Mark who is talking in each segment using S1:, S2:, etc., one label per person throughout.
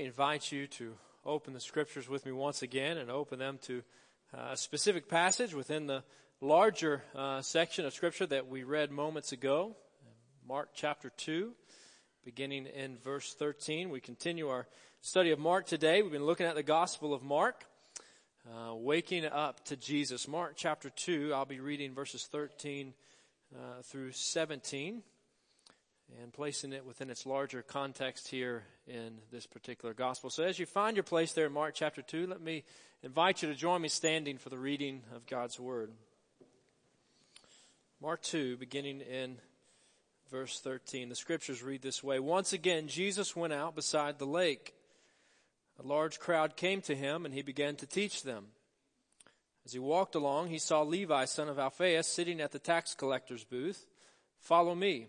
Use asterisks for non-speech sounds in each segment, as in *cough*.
S1: me invite you to open the scriptures with me once again and open them to uh, a specific passage within the larger uh, section of scripture that we read moments ago, Mark chapter 2, beginning in verse 13. We continue our study of Mark today. We've been looking at the Gospel of Mark, uh, waking up to Jesus. Mark chapter 2, I'll be reading verses 13 uh, through 17 and placing it within its larger context here in this particular gospel. So as you find your place there in Mark chapter 2, let me invite you to join me standing for the reading of God's word. Mark 2, beginning in verse 13. The scriptures read this way. Once again, Jesus went out beside the lake. A large crowd came to him and he began to teach them. As he walked along, he saw Levi, son of Alphaeus, sitting at the tax collector's booth. Follow me,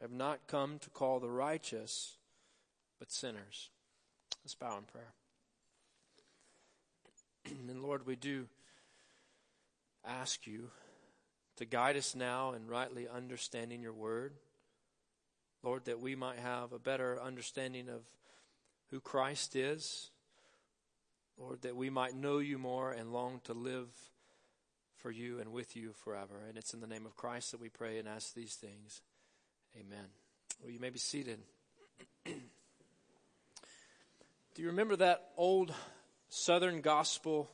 S1: I have not come to call the righteous, but sinners. Let's bow in prayer. *clears throat* and Lord, we do ask you to guide us now in rightly understanding your word. Lord, that we might have a better understanding of who Christ is Lord, that we might know you more and long to live for you and with you forever. And it's in the name of Christ that we pray and ask these things. Amen. Well, you may be seated. *clears throat* Do you remember that old Southern gospel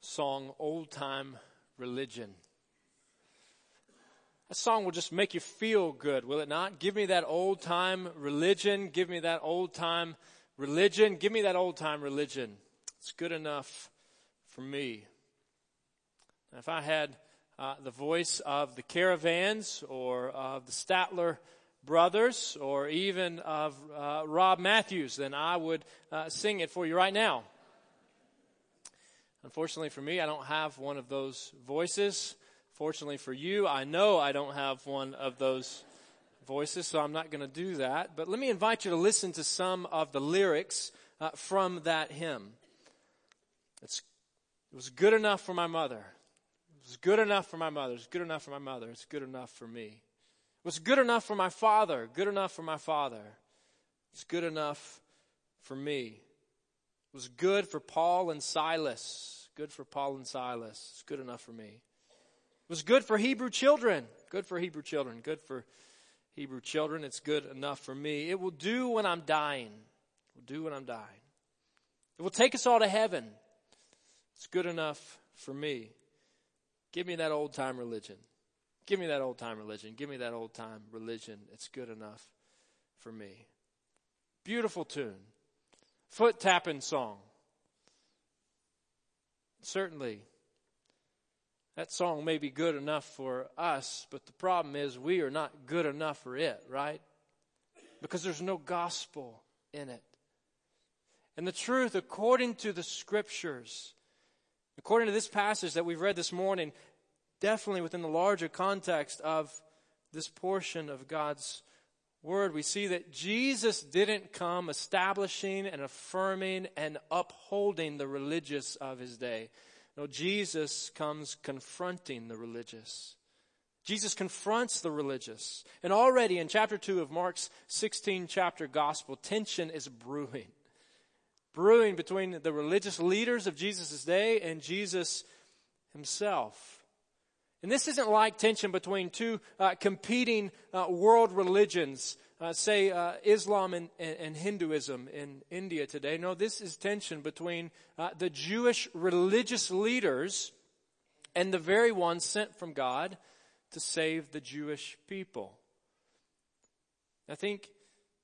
S1: song, Old Time Religion? That song will just make you feel good, will it not? Give me that old time religion. Give me that old time religion. Give me that old time religion. It's good enough for me. If I had uh, the voice of the Caravans or of the Statler brothers or even of uh, Rob Matthews, then I would uh, sing it for you right now. Unfortunately for me, I don't have one of those voices. Fortunately for you, I know I don't have one of those voices, so I'm not going to do that. But let me invite you to listen to some of the lyrics uh, from that hymn. It's, it was good enough for my mother. It was good enough for my mother. It's good enough for my mother. It's good enough for me. It was good enough for my father. Good enough for my father. It's good enough for me. It was good for Paul and Silas. Good for Paul and Silas. It's good enough for me. It was good for Hebrew children. Good for Hebrew children. Good for Hebrew children. It's good enough for me. It will do when I'm dying. It will do when I'm dying. It will take us all to heaven. It's good enough for me. Give me that old time religion. Give me that old time religion. Give me that old time religion. It's good enough for me. Beautiful tune. Foot tapping song. Certainly, that song may be good enough for us, but the problem is we are not good enough for it, right? Because there's no gospel in it. And the truth, according to the scriptures, According to this passage that we've read this morning, definitely within the larger context of this portion of God's word, we see that Jesus didn't come establishing and affirming and upholding the religious of his day. No, Jesus comes confronting the religious. Jesus confronts the religious. And already in chapter 2 of Mark's 16 chapter gospel, tension is brewing brewing between the religious leaders of Jesus' day and Jesus himself. And this isn't like tension between two uh, competing uh, world religions, uh, say uh, Islam and, and, Hinduism in India today. No, this is tension between uh, the Jewish religious leaders and the very ones sent from God to save the Jewish people. I think,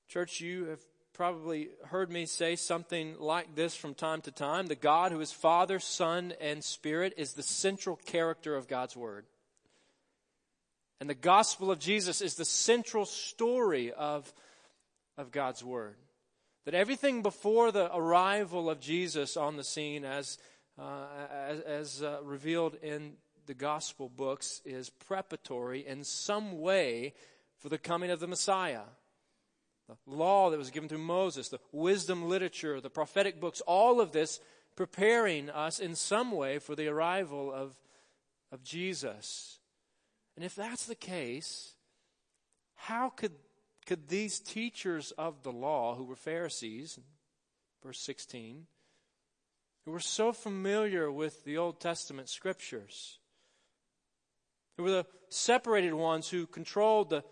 S1: church, you have probably heard me say something like this from time to time. The God who is Father, Son, and Spirit is the central character of God's Word. And the gospel of Jesus is the central story of, of God's Word. That everything before the arrival of Jesus on the scene, as, uh, as, as uh, revealed in the gospel books, is preparatory in some way for the coming of the Messiah. The law that was given through Moses, the wisdom literature, the prophetic books, all of this preparing us in some way for the arrival of, of Jesus. And if that's the case, how could could these teachers of the law, who were Pharisees, verse 16, who were so familiar with the Old Testament scriptures, who were the separated ones who controlled the,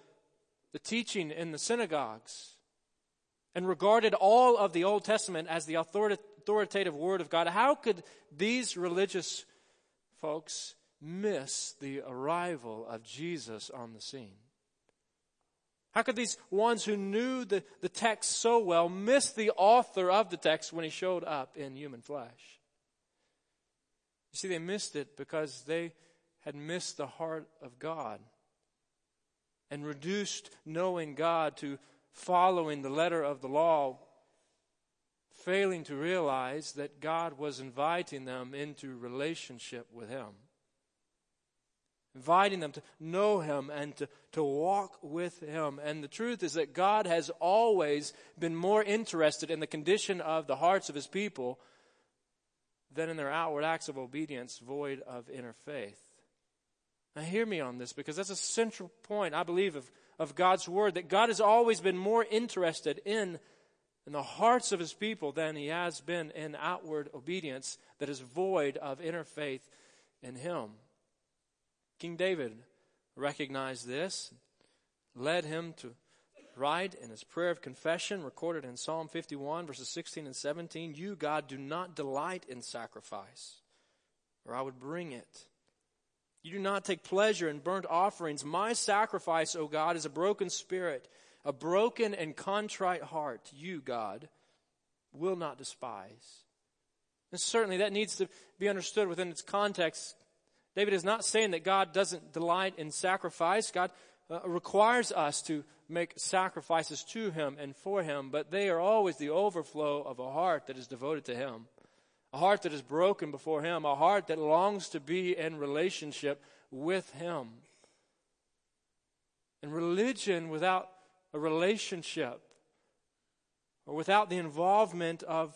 S1: the teaching in the synagogues and regarded all of the Old Testament as the authoritative Word of God, how could these religious folks miss the arrival of Jesus on the scene? How could these ones who knew the, the text so well miss the author of the text when he showed up in human flesh? You see, they missed it because they had missed the heart of God and reduced knowing God to following the letter of the law, failing to realize that God was inviting them into relationship with Him inviting them to know Him and to, to walk with Him. And the truth is that God has always been more interested in the condition of the hearts of His people than in their outward acts of obedience void of inner faith. Now, hear me on this because that's a central point, I believe, of, of God's Word that God has always been more interested in, in the hearts of His people than He has been in outward obedience that is void of inner faith in Him. King David recognized this, led him to write in his prayer of confession, recorded in Psalm 51, verses 16 and 17 You, God, do not delight in sacrifice, or I would bring it. You do not take pleasure in burnt offerings. My sacrifice, O God, is a broken spirit, a broken and contrite heart. You, God, will not despise. And certainly that needs to be understood within its context David is not saying that God doesn't delight in sacrifice. God uh, requires us to make sacrifices to Him and for Him, but they are always the overflow of a heart that is devoted to Him. A heart that is broken before Him, a heart that longs to be in relationship with Him. And religion without a relationship or without the involvement of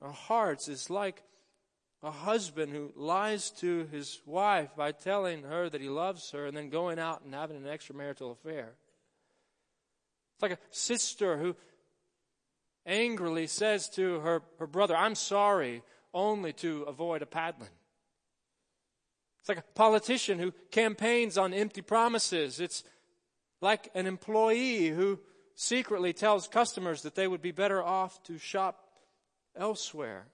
S1: our hearts is like a husband who lies to his wife by telling her that he loves her and then going out and having an extramarital affair. It's like a sister who angrily says to her, her brother, I'm sorry, only to avoid a paddling. It's like a politician who campaigns on empty promises. It's like an employee who secretly tells customers that they would be better off to shop elsewhere.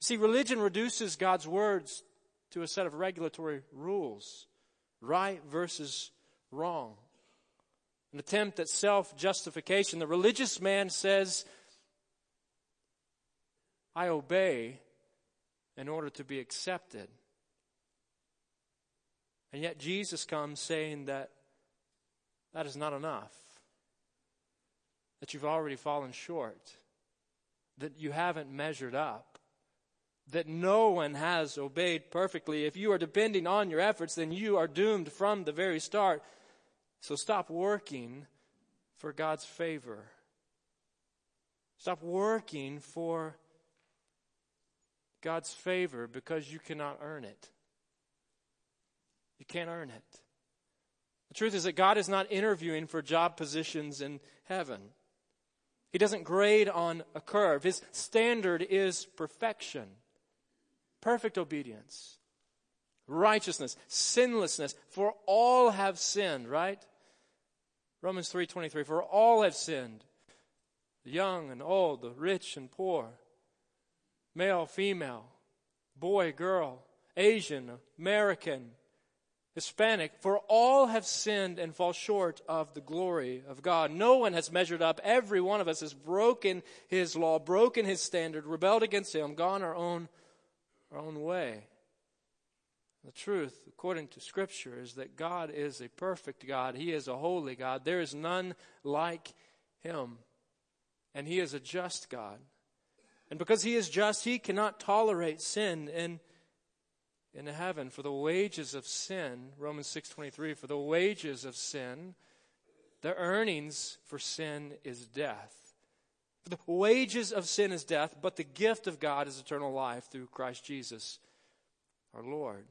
S1: See, religion reduces God's words to a set of regulatory rules right versus wrong. An attempt at self justification. The religious man says, I obey in order to be accepted. And yet Jesus comes saying that that is not enough, that you've already fallen short, that you haven't measured up that no one has obeyed perfectly. If you are depending on your efforts, then you are doomed from the very start. So stop working for God's favor. Stop working for God's favor because you cannot earn it. You can't earn it. The truth is that God is not interviewing for job positions in heaven. He doesn't grade on a curve. His standard is perfection perfect obedience, righteousness, sinlessness, for all have sinned, right? Romans 3:23 for all have sinned. The young and old, the rich and poor, male, female, boy, girl, Asian, American, Hispanic, for all have sinned and fall short of the glory of God. No one has measured up. Every one of us has broken his law, broken his standard, rebelled against him, gone our own our own way. The truth, according to Scripture, is that God is a perfect God. He is a holy God. There is none like Him. And He is a just God. And because He is just, He cannot tolerate sin in, in heaven. For the wages of sin, Romans 6.23, for the wages of sin, the earnings for sin is death. For the wages of sin is death, but the gift of God is eternal life through Christ Jesus our Lord.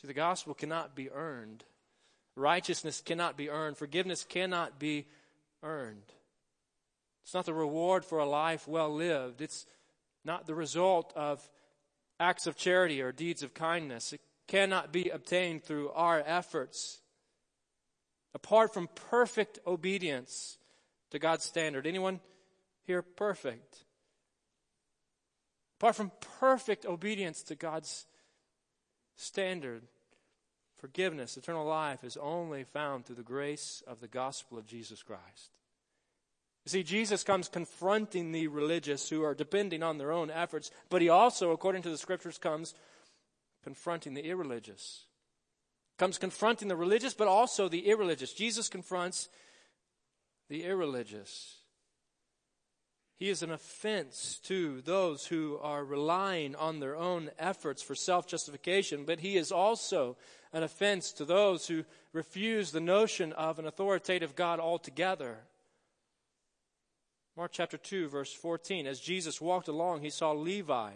S1: See, the gospel cannot be earned. Righteousness cannot be earned. Forgiveness cannot be earned. It's not the reward for a life well lived. It's not the result of acts of charity or deeds of kindness. It cannot be obtained through our efforts. Apart from perfect obedience to God's standard. Anyone here perfect? Apart from perfect obedience to God's standard, forgiveness, eternal life is only found through the grace of the gospel of Jesus Christ. You see, Jesus comes confronting the religious who are depending on their own efforts, but he also, according to the scriptures, comes confronting the irreligious. Comes confronting the religious, but also the irreligious. Jesus confronts the irreligious. He is an offense to those who are relying on their own efforts for self justification, but he is also an offense to those who refuse the notion of an authoritative God altogether. Mark chapter 2, verse 14. As Jesus walked along, he saw Levi,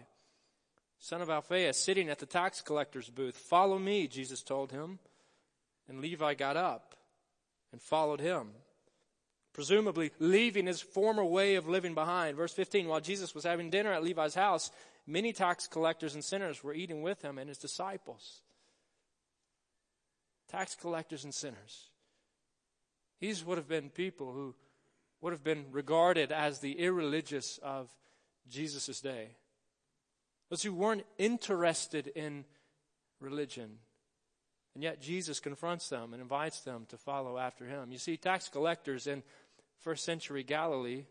S1: son of Alphaeus, sitting at the tax collector's booth. Follow me, Jesus told him. And Levi got up and followed him presumably leaving his former way of living behind. Verse 15, while Jesus was having dinner at Levi's house, many tax collectors and sinners were eating with him and his disciples. Tax collectors and sinners. These would have been people who would have been regarded as the irreligious of Jesus' day. Those who weren't interested in religion. And yet Jesus confronts them and invites them to follow after him. You see, tax collectors in first century Galilee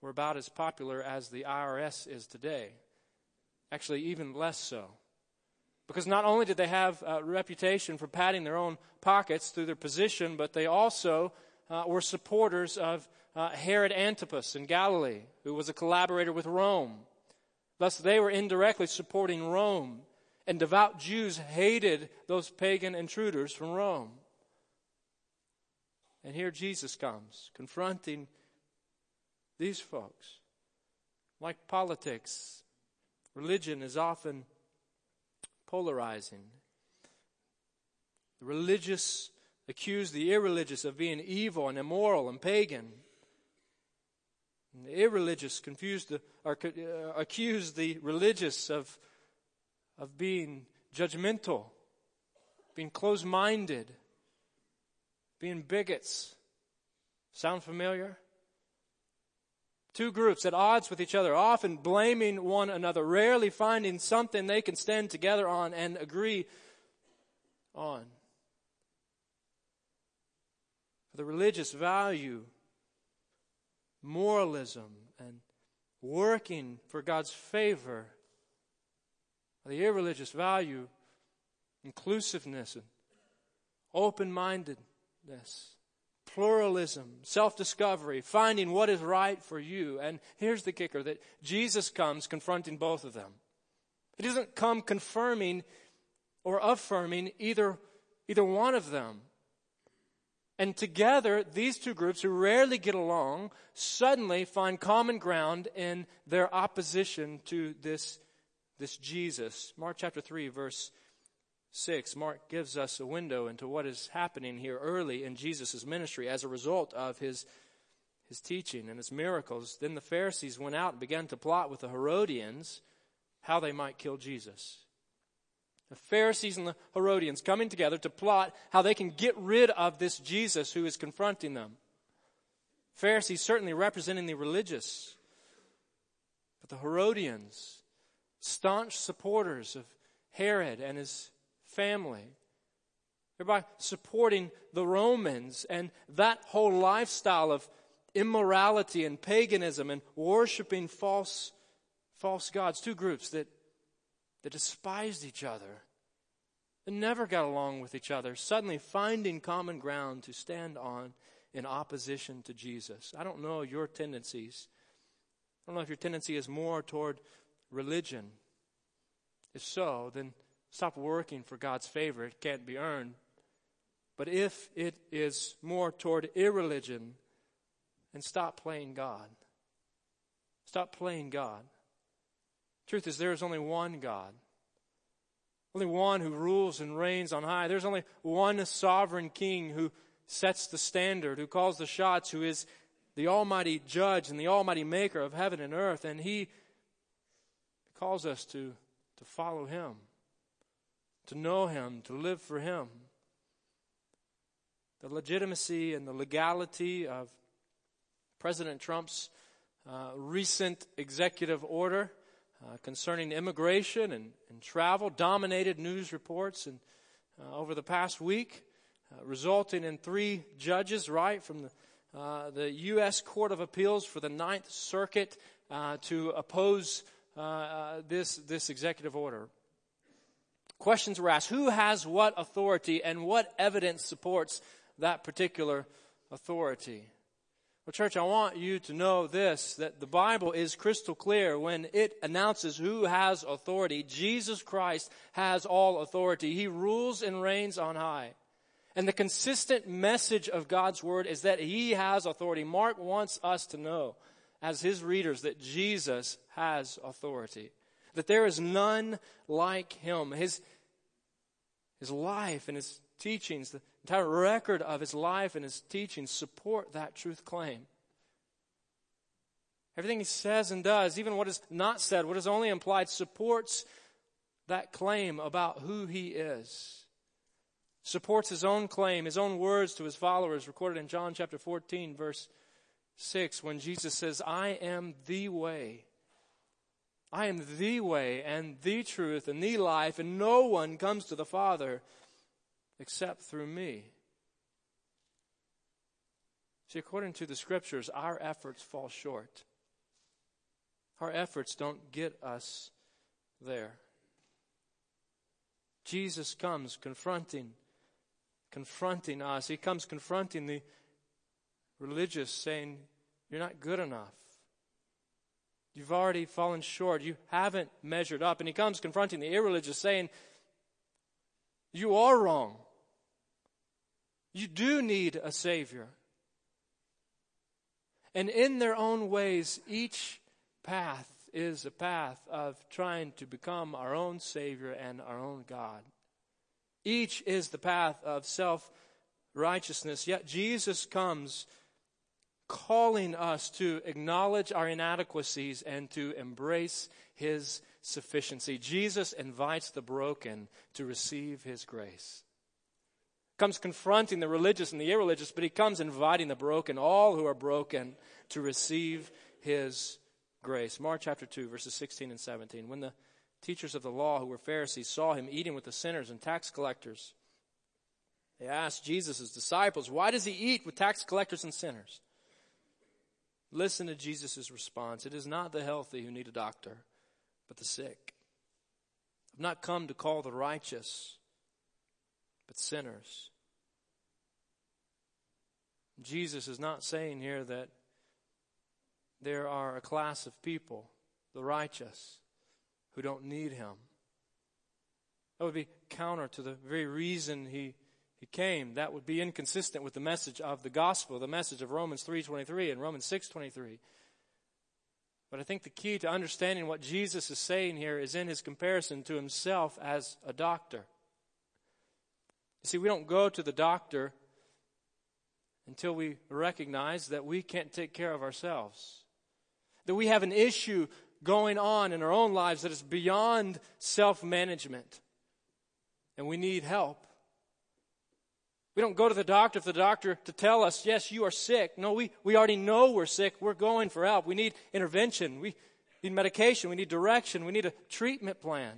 S1: were about as popular as the IRS is today. Actually, even less so. Because not only did they have a reputation for padding their own pockets through their position, but they also uh, were supporters of uh, Herod Antipas in Galilee, who was a collaborator with Rome. Thus, they were indirectly supporting Rome, and devout Jews hated those pagan intruders from Rome. And here Jesus comes, confronting these folks. Like politics, religion is often polarizing. The religious accuse the irreligious of being evil and immoral and pagan. And the irreligious confuse the, or, uh, accuse the religious of, of being judgmental, being closed minded, being bigots. Sound familiar? Two groups at odds with each other, often blaming one another, rarely finding something they can stand together on and agree on. The religious value moralism and working for God's favor. The irreligious value inclusiveness and open mindedness pluralism, self discovery, finding what is right for you. And here's the kicker that Jesus comes confronting both of them. He doesn't come confirming or affirming either, either one of them. And together, these two groups who rarely get along suddenly find common ground in their opposition to this, this Jesus. Mark chapter 3, verse 6, Mark gives us a window into what is happening here early in Jesus' ministry as a result of his, his teaching and his miracles. Then the Pharisees went out and began to plot with the Herodians how they might kill Jesus. The Pharisees and the Herodians coming together to plot how they can get rid of this Jesus who is confronting them. Pharisees certainly representing the religious, but the Herodians, staunch supporters of Herod and his family. Thereby supporting the Romans and that whole lifestyle of immorality and paganism and worshiping false, false gods. Two groups that, that despised each other and never got along with each other, suddenly finding common ground to stand on in opposition to Jesus. I don't know your tendencies. I don't know if your tendency is more toward religion. If so, then stop working for God's favor. It can't be earned. But if it is more toward irreligion, then stop playing God. Stop playing God. Truth is, there is only one God. Only one who rules and reigns on high. There's only one sovereign king who sets the standard, who calls the shots, who is the almighty judge and the almighty maker of heaven and earth. And he calls us to, to follow him, to know him, to live for him. The legitimacy and the legality of President Trump's uh, recent executive order uh, concerning immigration and, and, travel dominated news reports and uh, over the past week, uh, resulting in three judges, right, from the, uh, the U.S. Court of Appeals for the Ninth Circuit uh, to oppose this, this executive order. Questions were asked who has what authority and what evidence supports that particular authority? Well, church, I want you to know this, that the Bible is crystal clear when it announces who has authority. Jesus Christ has all authority. He rules and reigns on high. And the consistent message of God's Word is that He has authority. Mark wants us to know, as His readers, that Jesus has authority. That there is none like Him. His, His life and His teachings, the entire record of his life and his teachings support that truth claim. Everything he says and does, even what is not said, what is only implied, supports that claim about who he is. Supports his own claim, his own words to his followers, recorded in John chapter 14, verse 6, when Jesus says, I am the way. I am the way and the truth and the life, and no one comes to the Father except through me. See, according to the scriptures, our efforts fall short. Our efforts don't get us there. Jesus comes confronting, confronting us. He comes confronting the religious, saying, You're not good enough. You've already fallen short. You haven't measured up. And he comes confronting the irreligious, saying, You are wrong. You do need a Savior. And in their own ways, each path is a path of trying to become our own Savior and our own God. Each is the path of self righteousness, yet Jesus comes calling us to acknowledge our inadequacies and to embrace His sufficiency. Jesus invites the broken to receive His grace comes confronting the religious and the irreligious, but he comes inviting the broken, all who are broken, to receive his grace. Mark chapter 2, verses 16 and 17. When the teachers of the law, who were Pharisees, saw him eating with the sinners and tax collectors, they asked Jesus' disciples, Why does he eat with tax collectors and sinners? Listen to Jesus' response. It is not the healthy who need a doctor, but the sick. I've not come to call the righteous, but sinners. Jesus is not saying here that there are a class of people, the righteous, who don't need him. That would be counter to the very reason he, he came. That would be inconsistent with the message of the gospel, the message of Romans 3.23 and Romans 6.23. But I think the key to understanding what Jesus is saying here is in his comparison to himself as a doctor. You see, we don't go to the doctor until we recognize that we can't take care of ourselves. That we have an issue going on in our own lives that is beyond self management. And we need help. We don't go to the doctor for the doctor to tell us, yes, you are sick. No, we, we already know we're sick. We're going for help. We need intervention. We need medication. We need direction. We need a treatment plan.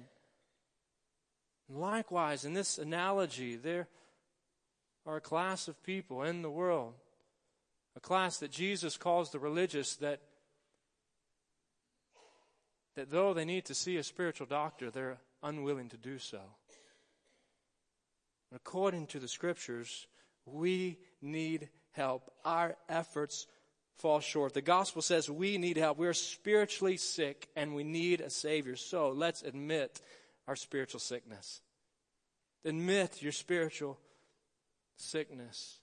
S1: Likewise, in this analogy, there are a class of people in the world, a class that Jesus calls the religious that that though they need to see a spiritual doctor, they're unwilling to do so. According to the scriptures, we need help. Our efforts fall short. The gospel says we need help. We're spiritually sick and we need a Savior. So let's admit our spiritual sickness. Admit your spiritual sickness.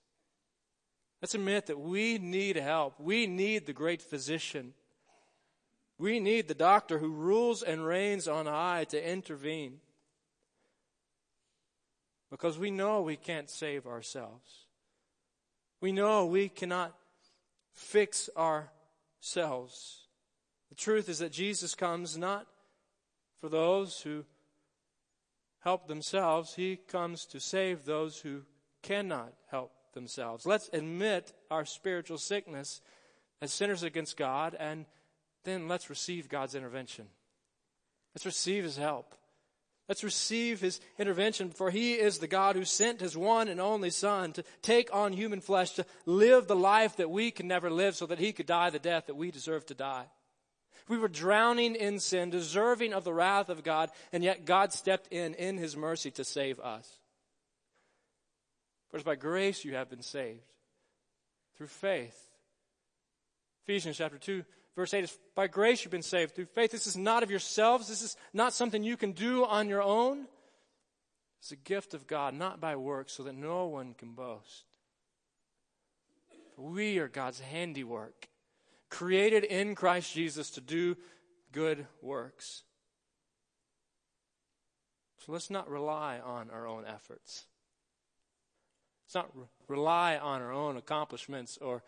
S1: Let's admit that we need help. We need the great physician. We need the doctor who rules and reigns on high to intervene. Because we know we can't save ourselves. We know we cannot fix ourselves. The truth is that Jesus comes not for those who help themselves, He comes to save those who cannot help themselves. Let's admit our spiritual sickness as sinners against God, and then let's receive God's intervention. Let's receive His help. Let's receive His intervention, for He is the God who sent His one and only Son to take on human flesh, to live the life that we can never live, so that He could die the death that we deserve to die. We were drowning in sin, deserving of the wrath of God, and yet God stepped in in His mercy to save us. For it's by grace you have been saved through faith. Ephesians chapter 2, verse 8 is by grace you've been saved through faith. This is not of yourselves. This is not something you can do on your own. It's a gift of God, not by works, so that no one can boast. We are God's handiwork, created in Christ Jesus to do good works. So let's not rely on our own efforts. Let's not re- rely on our own accomplishments or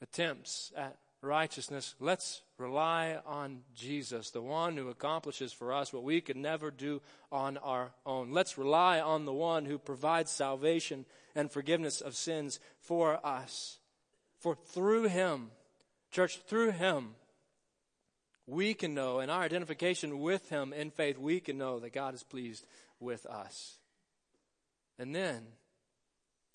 S1: attempts at righteousness. Let's rely on Jesus, the one who accomplishes for us what we could never do on our own. Let's rely on the one who provides salvation and forgiveness of sins for us. For through him, church, through him, we can know, in our identification with him in faith, we can know that God is pleased with us. And then,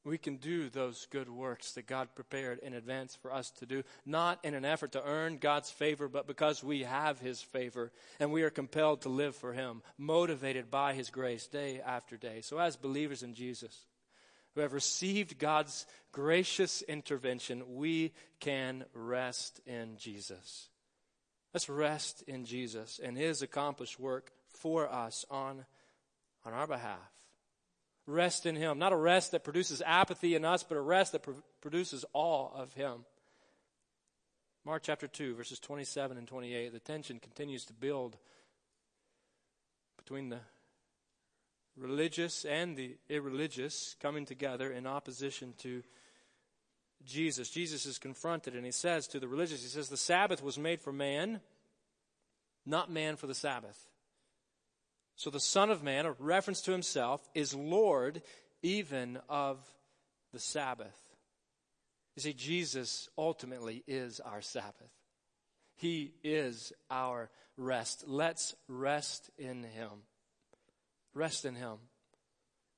S1: we can do those good works that God prepared in advance for us to do, not in an effort to earn God's favor, but because we have His favor and we are compelled to live for Him, motivated by His grace day after day. So, as believers in Jesus, who have received God's gracious intervention, we can rest in Jesus. Let's rest in Jesus and His accomplished work for us on, on our behalf rest in Him. Not a rest that produces apathy in us, but a rest that pro- produces awe of Him. Mark chapter 2, verses 27 and 28, the tension continues to build between the religious and the irreligious coming together in opposition to Jesus. Jesus is confronted and he says to the religious, he says, The Sabbath was made for man, not man for the Sabbath. So the Son of Man, a reference to himself, is Lord even of the Sabbath. You see, Jesus ultimately is our Sabbath. He is our rest. Let's rest in Him. Rest in Him.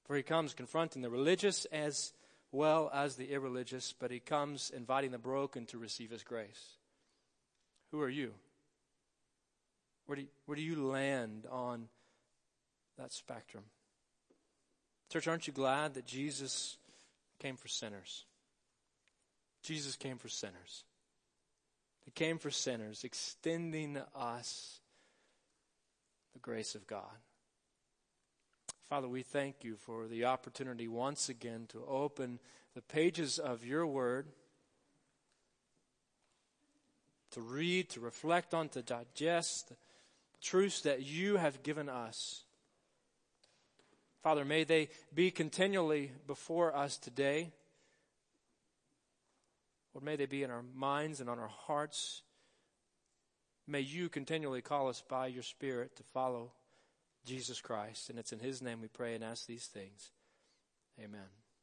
S1: For He comes confronting the religious as well as the irreligious, but He comes inviting the broken to receive His grace. Who are you? Where do you, where do you land on that spectrum. Church, aren't you glad that Jesus came for sinners? Jesus came for sinners. He came for sinners, extending us the grace of God. Father, we thank you for the opportunity once again to open the pages of your word, to read, to reflect on, to digest the truths that you have given us. Father, may they be continually before us today. Lord, may they be in our minds and on our hearts. May you continually call us by your Spirit to follow Jesus Christ. And it's in his name we pray and ask these things. Amen.